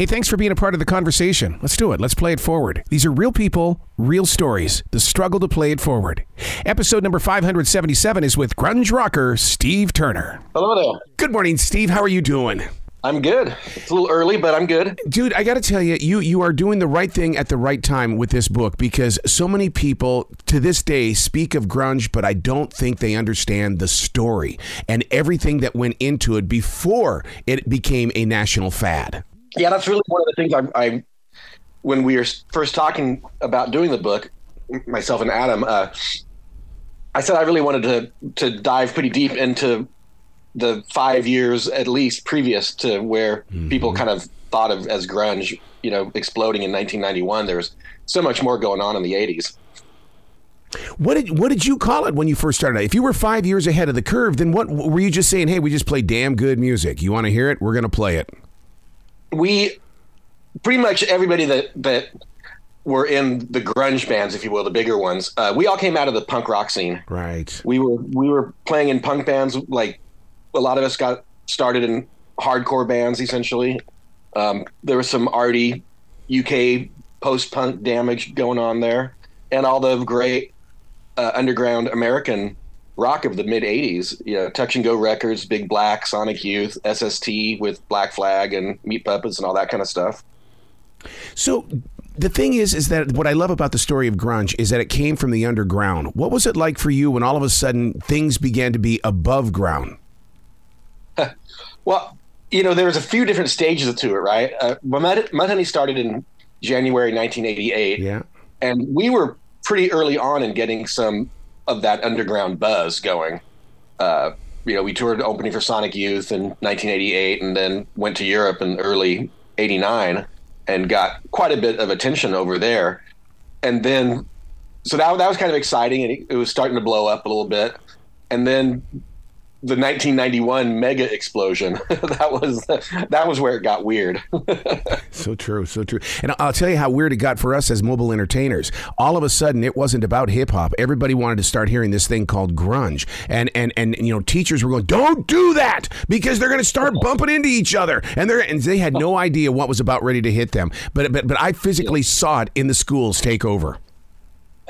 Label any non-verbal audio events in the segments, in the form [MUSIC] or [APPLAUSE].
Hey, thanks for being a part of the conversation. Let's do it. Let's play it forward. These are real people, real stories, the struggle to play it forward. Episode number 577 is with grunge rocker Steve Turner. Hello there. Good morning, Steve. How are you doing? I'm good. It's a little early, but I'm good. Dude, I got to tell you, you you are doing the right thing at the right time with this book because so many people to this day speak of grunge, but I don't think they understand the story and everything that went into it before it became a national fad. Yeah, that's really one of the things I, I when we were first talking about doing the book, myself and Adam, uh, I said I really wanted to to dive pretty deep into the five years at least previous to where mm-hmm. people kind of thought of as grunge, you know, exploding in 1991. There was so much more going on in the 80s. What did what did you call it when you first started? If you were five years ahead of the curve, then what were you just saying? Hey, we just play damn good music. You want to hear it? We're going to play it. We pretty much everybody that that were in the grunge bands, if you will, the bigger ones. Uh, we all came out of the punk rock scene. Right. We were we were playing in punk bands like a lot of us got started in hardcore bands essentially. Um, there was some arty UK post punk damage going on there, and all the great uh, underground American rock of the mid 80s. You know, Touch and Go Records, Big Black, Sonic Youth, SST with Black Flag and Meat Puppets and all that kind of stuff. So the thing is is that what I love about the story of grunge is that it came from the underground. What was it like for you when all of a sudden things began to be above ground? [LAUGHS] well, you know, there's a few different stages to it, right? Uh, Mud, Mudhoney started in January 1988. Yeah. And we were pretty early on in getting some of that underground buzz going. Uh, you know, we toured opening for Sonic Youth in 1988 and then went to Europe in early 89 and got quite a bit of attention over there. And then, so that, that was kind of exciting and it, it was starting to blow up a little bit. And then the 1991 mega explosion. [LAUGHS] that was that was where it got weird. [LAUGHS] so true, so true. And I'll tell you how weird it got for us as mobile entertainers. All of a sudden, it wasn't about hip hop. Everybody wanted to start hearing this thing called grunge, and and and you know, teachers were going, "Don't do that," because they're going to start [LAUGHS] bumping into each other, and they and they had no idea what was about ready to hit them. But but but I physically saw it in the schools take over.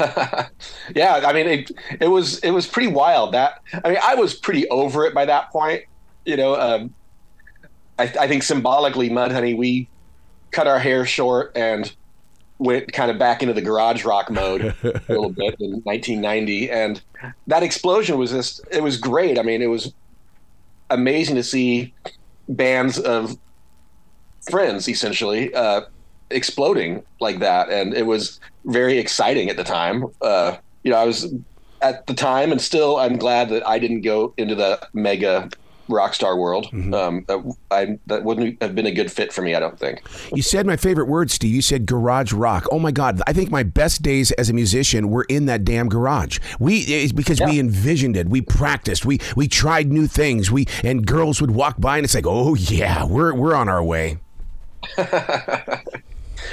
[LAUGHS] yeah, I mean, it, it was it was pretty wild. That I mean, I was pretty over it by that point. You know, um, I, I think symbolically, Mudhoney, we cut our hair short and went kind of back into the garage rock mode a little bit in 1990, and that explosion was just it was great. I mean, it was amazing to see bands of friends essentially uh, exploding like that, and it was very exciting at the time. Uh, you know, I was at the time, and still, I'm glad that I didn't go into the mega rock star world. Mm-hmm. Um, that, I, that wouldn't have been a good fit for me, I don't think. You said my favorite word, Steve. You said garage rock. Oh my God! I think my best days as a musician were in that damn garage. We it's because yeah. we envisioned it. We practiced. We we tried new things. We and girls would walk by, and it's like, oh yeah, we're we're on our way. [LAUGHS]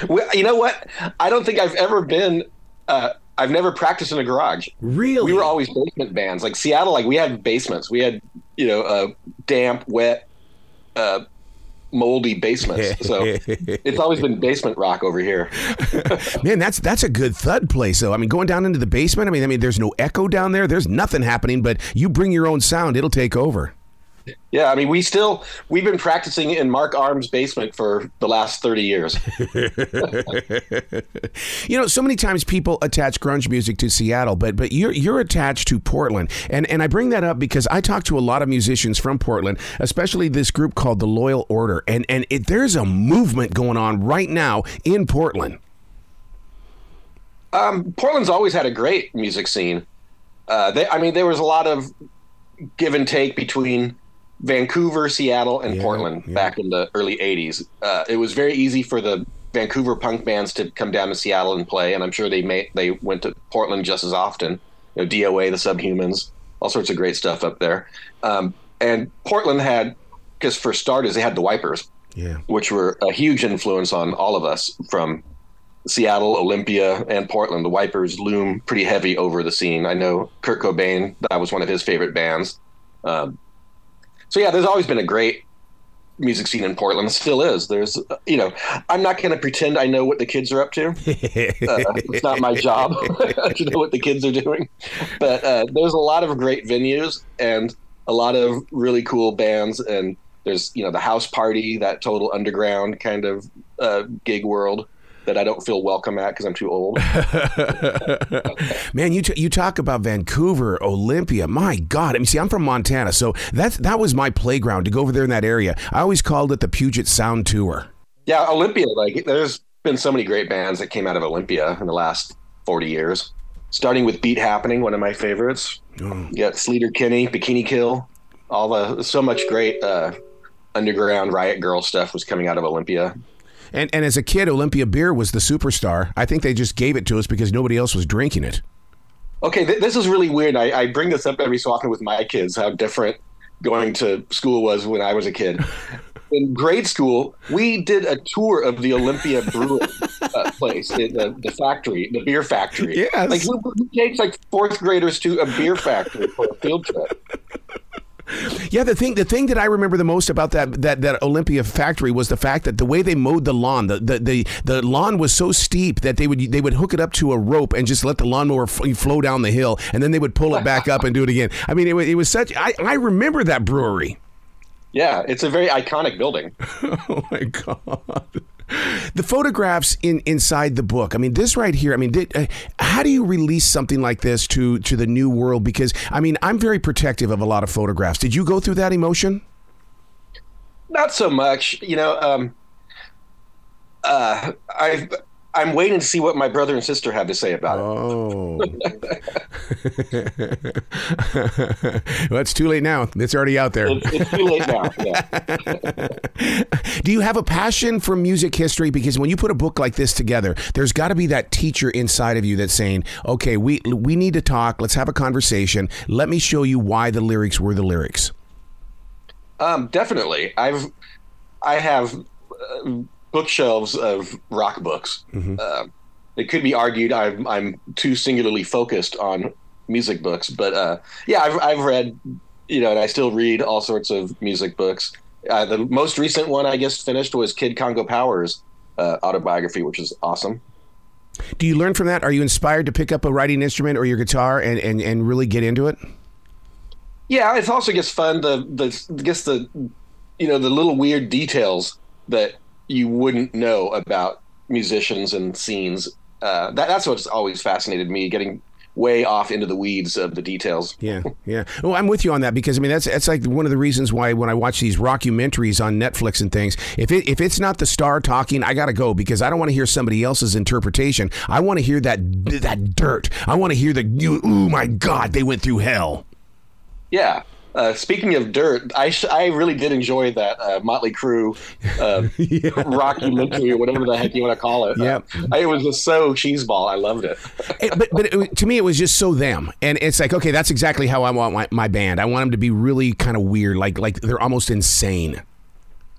well, you know what? I don't think I've ever been. Uh, I've never practiced in a garage. Really? We were always basement bands. Like Seattle, like we had basements. We had you know uh, damp, wet, uh, moldy basements. So it's always been basement rock over here. [LAUGHS] Man, that's that's a good thud place. though. I mean, going down into the basement. I mean, I mean, there's no echo down there. There's nothing happening. But you bring your own sound, it'll take over. Yeah, I mean, we still we've been practicing in Mark Arm's basement for the last thirty years. [LAUGHS] you know, so many times people attach grunge music to Seattle, but but you're you're attached to Portland, and and I bring that up because I talk to a lot of musicians from Portland, especially this group called the Loyal Order, and and it, there's a movement going on right now in Portland. Um, Portland's always had a great music scene. Uh, they, I mean, there was a lot of give and take between Vancouver, Seattle, and yeah, Portland yeah. back in the early '80s. Uh, it was very easy for the Vancouver punk bands to come down to Seattle and play, and I'm sure they may they went to Portland just as often. You know, DOA, the Subhumans, all sorts of great stuff up there. Um, and Portland had, because for starters, they had the Wipers, yeah. which were a huge influence on all of us from Seattle, Olympia, and Portland. The Wipers loom pretty heavy over the scene. I know Kurt Cobain; that was one of his favorite bands. Um, so yeah, there's always been a great music scene in Portland. Still is. There's, you know, I'm not going to pretend I know what the kids are up to. [LAUGHS] Uh, it's not my job [LAUGHS] to know what the kids are doing. But uh, there's a lot of great venues and a lot of really cool bands. And there's, you know, the house party, that total underground kind of uh, gig world that I don't feel welcome at because I'm too old. [LAUGHS] Man, you t- you talk about Vancouver, Olympia. My God, I mean, see, I'm from Montana, so that's that was my playground to go over there in that area. I always called it the Puget Sound Tour. Yeah, Olympia. Like, there's been so many great bands that came out of Olympia in the last 40 years. Starting with Beat Happening, one of my favorites. Oh. You got Sleater-Kinney, Bikini Kill, all the so much great uh, underground riot girl stuff was coming out of Olympia. And and as a kid, Olympia beer was the superstar. I think they just gave it to us because nobody else was drinking it. Okay, th- this is really weird. I, I bring this up every so often with my kids. How different going to school was when I was a kid. [LAUGHS] in grade school, we did a tour of the Olympia Brewing uh, place, the, the, the, factory, the beer factory. Yes. Like, who, who takes like fourth graders to a beer factory for a field trip? [LAUGHS] Yeah, the thing the thing that I remember the most about that that that Olympia factory was the fact that the way they mowed the lawn, the the the, the lawn was so steep that they would they would hook it up to a rope and just let the lawnmower f- flow down the hill, and then they would pull it back up and do it again. I mean, it, it was such. I I remember that brewery. Yeah, it's a very iconic building. [LAUGHS] oh my god the photographs in inside the book. I mean, this right here. I mean, did, uh, how do you release something like this to to the new world? Because I mean, I'm very protective of a lot of photographs. Did you go through that emotion? Not so much. You know, um, uh, I've I'm waiting to see what my brother and sister have to say about oh. it. [LAUGHS] well, it's too late now. It's already out there. It's, it's too late now. Yeah. [LAUGHS] Do you have a passion for music history? Because when you put a book like this together, there's got to be that teacher inside of you that's saying, "Okay, we we need to talk. Let's have a conversation. Let me show you why the lyrics were the lyrics." Um, definitely. I've I have. Uh, bookshelves of rock books. Mm-hmm. Uh, it could be argued I'm I'm too singularly focused on music books, but uh, yeah, I've I've read, you know, and I still read all sorts of music books. Uh, the most recent one I guess finished was Kid Congo Powers uh, autobiography, which is awesome. Do you learn from that? Are you inspired to pick up a writing instrument or your guitar and, and, and really get into it? Yeah, it's also just fun the the guess the you know the little weird details that you wouldn't know about musicians and scenes. Uh, that, that's what's always fascinated me, getting way off into the weeds of the details. Yeah, yeah. Well, I'm with you on that because I mean that's that's like one of the reasons why when I watch these rockumentaries on Netflix and things, if it if it's not the star talking, I gotta go because I don't want to hear somebody else's interpretation. I want to hear that that dirt. I want to hear the you. Oh my God, they went through hell. Yeah, uh, speaking of dirt, I sh- I really did enjoy that uh, Motley Crue uh, [LAUGHS] yeah. Rocky Mystery whatever the heck you want to call it. Yeah, uh, it was just so cheeseball. I loved it. [LAUGHS] it but but it, to me, it was just so them, and it's like okay, that's exactly how I want my, my band. I want them to be really kind of weird, like like they're almost insane.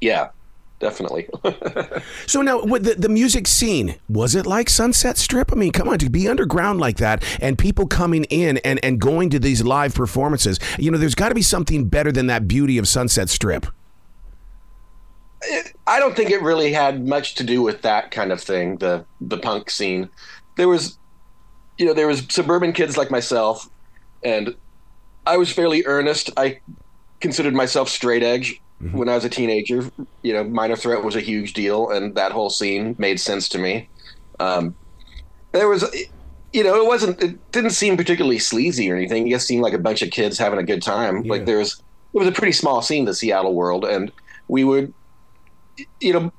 Yeah, definitely. [LAUGHS] so now, with the, the music scene, was it like Sunset Strip? I mean, come on, to be underground like that and people coming in and, and going to these live performances, you know, there's got to be something better than that beauty of Sunset Strip. I don't think it really had much to do with that kind of thing, the the punk scene. There was, you know, there was suburban kids like myself, and I was fairly earnest. I considered myself straight edge Mm-hmm. When I was a teenager, you know, Minor Threat was a huge deal, and that whole scene made sense to me. Um, there was, you know, it wasn't, it didn't seem particularly sleazy or anything. It just seemed like a bunch of kids having a good time. Yeah. Like there was, it was a pretty small scene, the Seattle world, and we would, you know,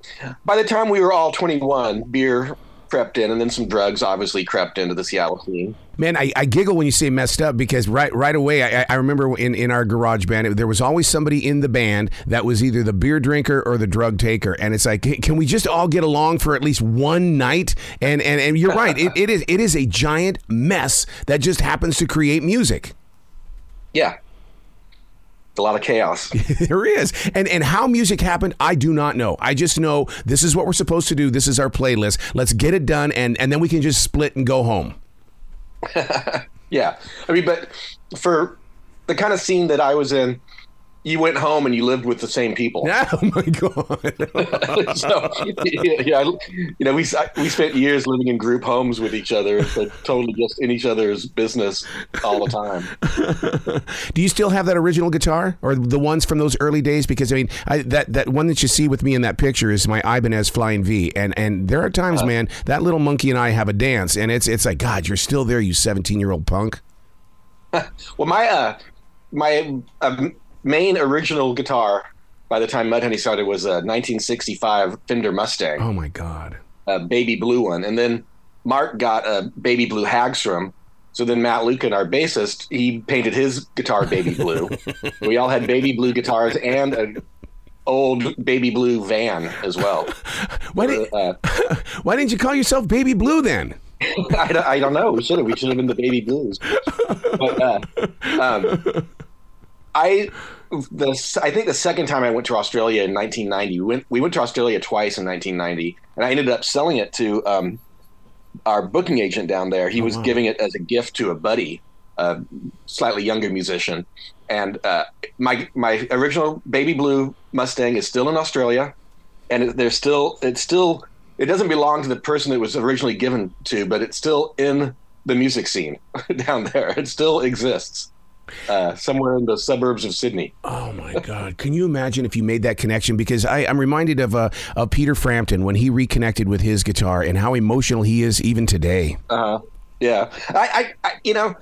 by the time we were all 21, beer crept in, and then some drugs obviously crept into the Seattle scene. Man, I, I giggle when you say messed up because right right away I, I remember in, in our garage band it, there was always somebody in the band that was either the beer drinker or the drug taker, and it's like, can we just all get along for at least one night? And and, and you're right, it, it is it is a giant mess that just happens to create music. Yeah, a lot of chaos. [LAUGHS] there is. And and how music happened, I do not know. I just know this is what we're supposed to do. This is our playlist. Let's get it done and and then we can just split and go home. [LAUGHS] yeah. I mean, but for the kind of scene that I was in, you went home and you lived with the same people. [LAUGHS] Oh my god! [LAUGHS] so yeah, yeah, you know, we we spent years living in group homes with each other, but totally just in each other's business all the time. [LAUGHS] Do you still have that original guitar, or the ones from those early days? Because I mean, I, that that one that you see with me in that picture is my Ibanez Flying V, and and there are times, uh, man, that little monkey and I have a dance, and it's it's like, God, you're still there, you 17 year old punk. well, my uh, my um, main original guitar by the time Mudhoney started was a 1965 Fender Mustang. Oh my god, a baby blue one, and then Mark got a baby blue Hagstrom. So then Matt Lukin, our bassist, he painted his guitar baby blue. [LAUGHS] we all had baby blue guitars and a old baby blue van as well. [LAUGHS] Why, did, uh, [LAUGHS] why didn't you call yourself Baby Blue then? I, don't, I don't know. We should have. We should have been the Baby Blues. But uh, um, I the I think the second time I went to Australia in 1990, we went we went to Australia twice in 1990, and I ended up selling it to um, our booking agent down there. He oh, was wow. giving it as a gift to a buddy, a slightly younger musician, and uh, my my original baby blue Mustang is still in Australia, and there's still it's still it doesn't belong to the person it was originally given to, but it's still in the music scene [LAUGHS] down there. It still exists uh, somewhere in the suburbs of Sydney. Oh my God! Can you imagine if you made that connection? Because I, am reminded of uh, of Peter Frampton when he reconnected with his guitar and how emotional he is even today. Uh, yeah, I, I, I you know,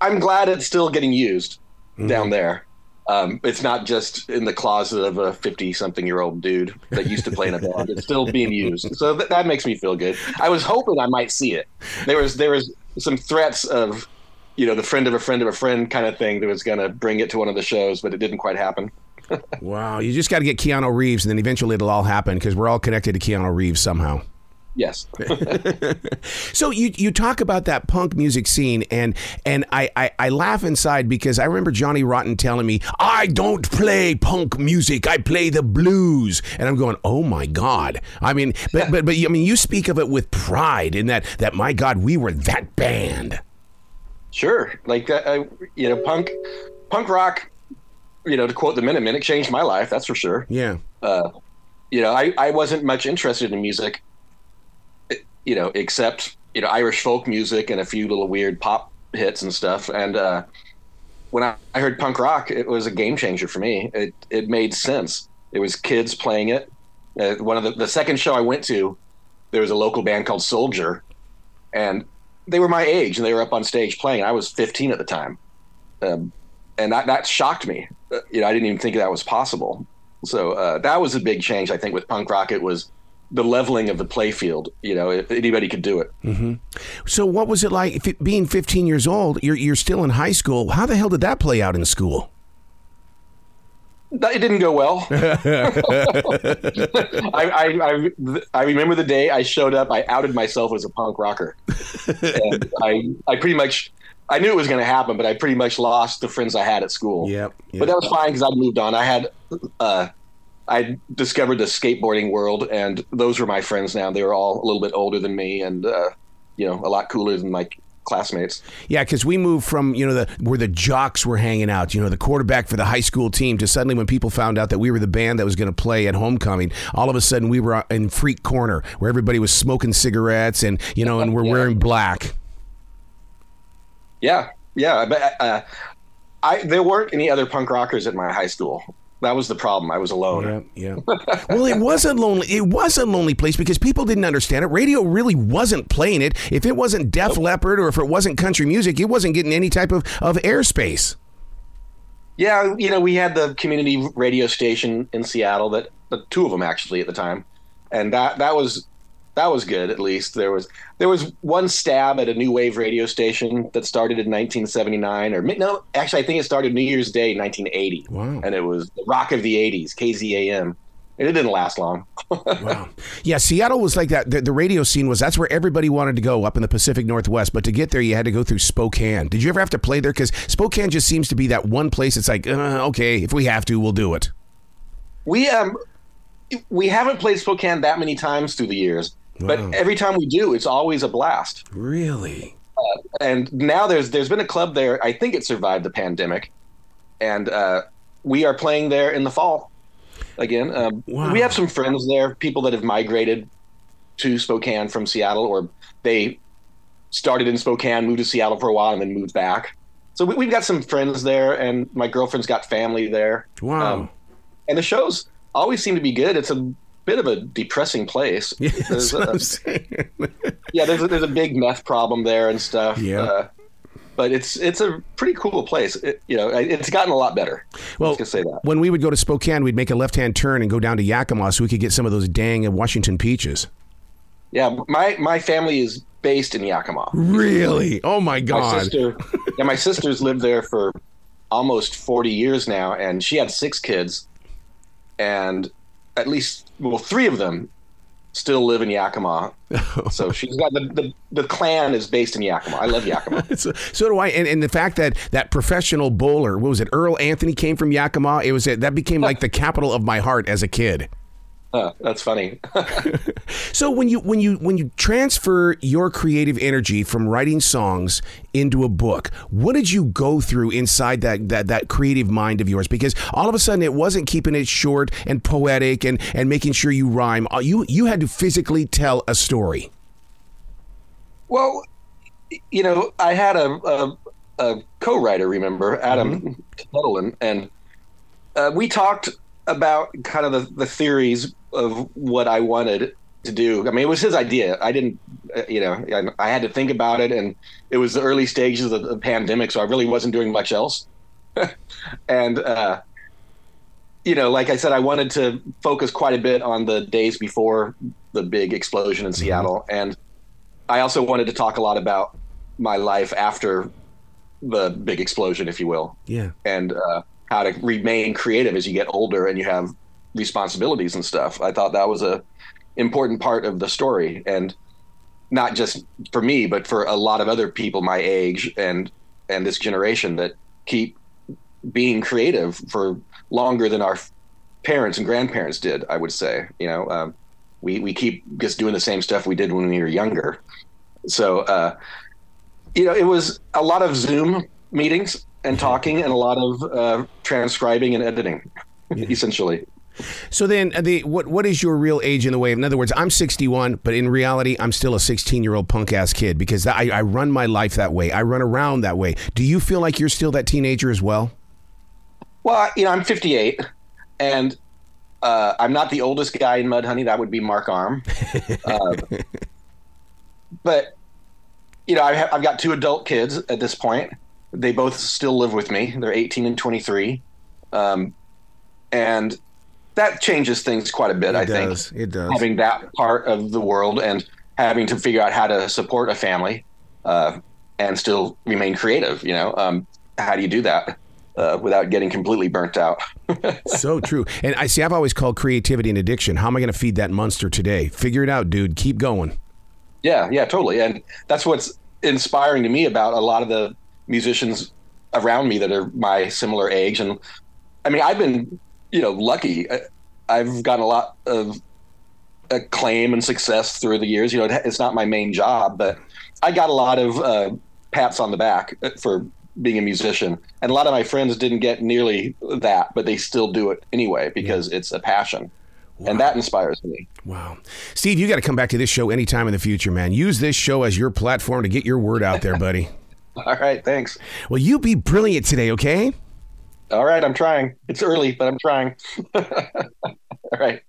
I'm glad it's still getting used mm-hmm. down there. Um, it's not just in the closet of a 50 something year old dude that used to play in a band. It's still being used. So th- that makes me feel good. I was hoping I might see it. There was, there was some threats of you know the friend of a friend of a friend kind of thing that was going to bring it to one of the shows, but it didn't quite happen. [LAUGHS] wow, you just got to get Keanu Reeves, and then eventually it'll all happen because we're all connected to Keanu Reeves somehow. Yes. [LAUGHS] [LAUGHS] so you you talk about that punk music scene and and I, I, I laugh inside because I remember Johnny Rotten telling me I don't play punk music I play the blues and I'm going oh my god I mean but but but I mean you speak of it with pride in that that my god we were that band. Sure, like uh, uh, you know, punk, punk rock. You know, to quote the Minutemen, it changed my life. That's for sure. Yeah. Uh, you know, I, I wasn't much interested in music. You know, except you know Irish folk music and a few little weird pop hits and stuff. And uh, when I, I heard punk rock, it was a game changer for me. It it made sense. It was kids playing it. Uh, one of the the second show I went to, there was a local band called Soldier, and they were my age and they were up on stage playing. I was 15 at the time, um, and that that shocked me. Uh, you know, I didn't even think that was possible. So uh, that was a big change, I think, with punk rock. It was the leveling of the playfield. You know, anybody could do it. Mm-hmm. So, what was it like it, being 15 years old? You're you're still in high school. How the hell did that play out in school? It didn't go well. [LAUGHS] I, I, I, I, remember the day I showed up. I outed myself as a punk rocker, and [LAUGHS] I I pretty much I knew it was going to happen, but I pretty much lost the friends I had at school. Yep. yep. But that was fine because I moved on. I had uh, I discovered the skateboarding world, and those were my friends now. They were all a little bit older than me, and uh, you know, a lot cooler than my classmates. Yeah, because we moved from you know the where the jocks were hanging out, you know, the quarterback for the high school team, to suddenly when people found out that we were the band that was going to play at homecoming, all of a sudden we were in freak corner where everybody was smoking cigarettes and you know and we're [LAUGHS] yeah. wearing black. Yeah, yeah, but uh, I there weren't any other punk rockers at my high school that was the problem. I was alone. Yeah, yeah. well, it was a lonely. It was a lonely place because people didn't understand it. Radio really wasn't playing it. If it wasn't Def Leppard or if it wasn't country music, it wasn't getting any type of of airspace. Yeah, you know, we had the community radio station in Seattle that the two of them actually at the time, and that that was that was good. At least there was there was one stab at a new wave radio station that started in 1979, or no, actually I think it started New Year's Day 1980. Wow! And it was the rock of the 80s, KZAM. And it didn't last long. [LAUGHS] wow. Yeah, Seattle was like that. The, the, radio scene was that's where everybody wanted to go up in the Pacific Northwest. But to get there, you had to go through Spokane. Did you ever have to play there? Because Spokane just seems to be that one place. It's like, uh, okay, if we have to, we'll do it. We um, we haven't played Spokane that many times through the years. But every time we do, it's always a blast. Really? Uh, and now there's there's been a club there. I think it survived the pandemic, and uh, we are playing there in the fall again. Um, Wow. We have some friends there, people that have migrated to Spokane from Seattle, or they started in Spokane, moved to Seattle for a while, and then moved back. So we, we've got some friends there, and my girlfriend's got family there. Wow. Um, and the shows always seem to be good. It's a bit of a depressing place. [LAUGHS] Yeah, There's a- yeah, there's a, there's a big meth problem there and stuff. Yeah. Uh, but it's it's a pretty cool place. It, you know, it's gotten a lot better. Well, say that. when we would go to Spokane, we'd make a left-hand turn and go down to Yakima so we could get some of those dang Washington peaches. Yeah, my my family is based in Yakima. Really? Oh my god! My sister, yeah, my sister's lived there for almost 40 years now, and she had six kids, and at least well, three of them still live in Yakima. [LAUGHS] so she's got the, the the clan is based in Yakima. I love Yakima. [LAUGHS] so, so do I, and, and the fact that that professional bowler, what was it? Earl Anthony came from Yakima. It was that became like the capital of my heart as a kid. Huh, that's funny. [LAUGHS] So when you when you when you transfer your creative energy from writing songs into a book, what did you go through inside that that that creative mind of yours? Because all of a sudden it wasn't keeping it short and poetic and and making sure you rhyme. Uh, You you had to physically tell a story. Well, you know, I had a a, a co-writer, remember Adam Tepedelen, and uh, we talked about kind of the, the theories of what I wanted to do. I mean, it was his idea. I didn't, uh, you know, I, I had to think about it, and it was the early stages of the pandemic, so I really wasn't doing much else. [LAUGHS] and uh, you know, like I said, I wanted to focus quite a bit on the days before the big explosion in Seattle, and I also wanted to talk a lot about my life after the big explosion, if you will, Yeah. and uh, how to remain creative as you get older and you have responsibilities and stuff. I thought that was a important part of the story, and not just for me, but for a lot of other people my age and and this generation that keep being creative for longer than our parents and grandparents did. I would say, you know, um, we we keep just doing the same stuff we did when we were younger. So, uh, you know, it was a lot of Zoom meetings and talking, and a lot of uh, transcribing and editing, essentially. So then, uh, the what what is your real age in the way? In other words, I'm 61, but in reality, I'm still a 16 year old punk ass kid because I, I run my life that way. I run around that way. Do you feel like you're still that teenager as well? Well, you know, I'm 58, and uh, I'm not the oldest guy in Mudhoney. That would be Mark Arm. uh, [LAUGHS] but you know, I have, I've got two adult kids at this point. They both still live with me. They're 18 and 23, um, and that changes things quite a bit. I think. It does. having that part of the world and having to figure out how to support a family uh, and still remain creative. You know, um, how do you do that uh, without getting completely burnt out? [LAUGHS] so true. And I see. I've always called creativity an addiction. How am I going to feed that monster today? Figure it out, dude. Keep going. Yeah, yeah, totally. And that's what's inspiring to me about a lot of the musicians around me that are my similar age. And I mean, I've been, you know, lucky. I- I've gotten a lot of acclaim and success through the years. You know, it- it's not my main job, but I got a lot of uh, pats on the back for being a musician. And a lot of my friends didn't get nearly that, but they still do it anyway because it's a passion. And that inspires me. Wow. Steve, you got to come back to this show anytime in the future, man. Use this show as your platform to get your word out there, [LAUGHS] buddy. All right, thanks. Well, you be brilliant today, okay? All right, I'm trying. It's early, but I'm trying. [LAUGHS] All right.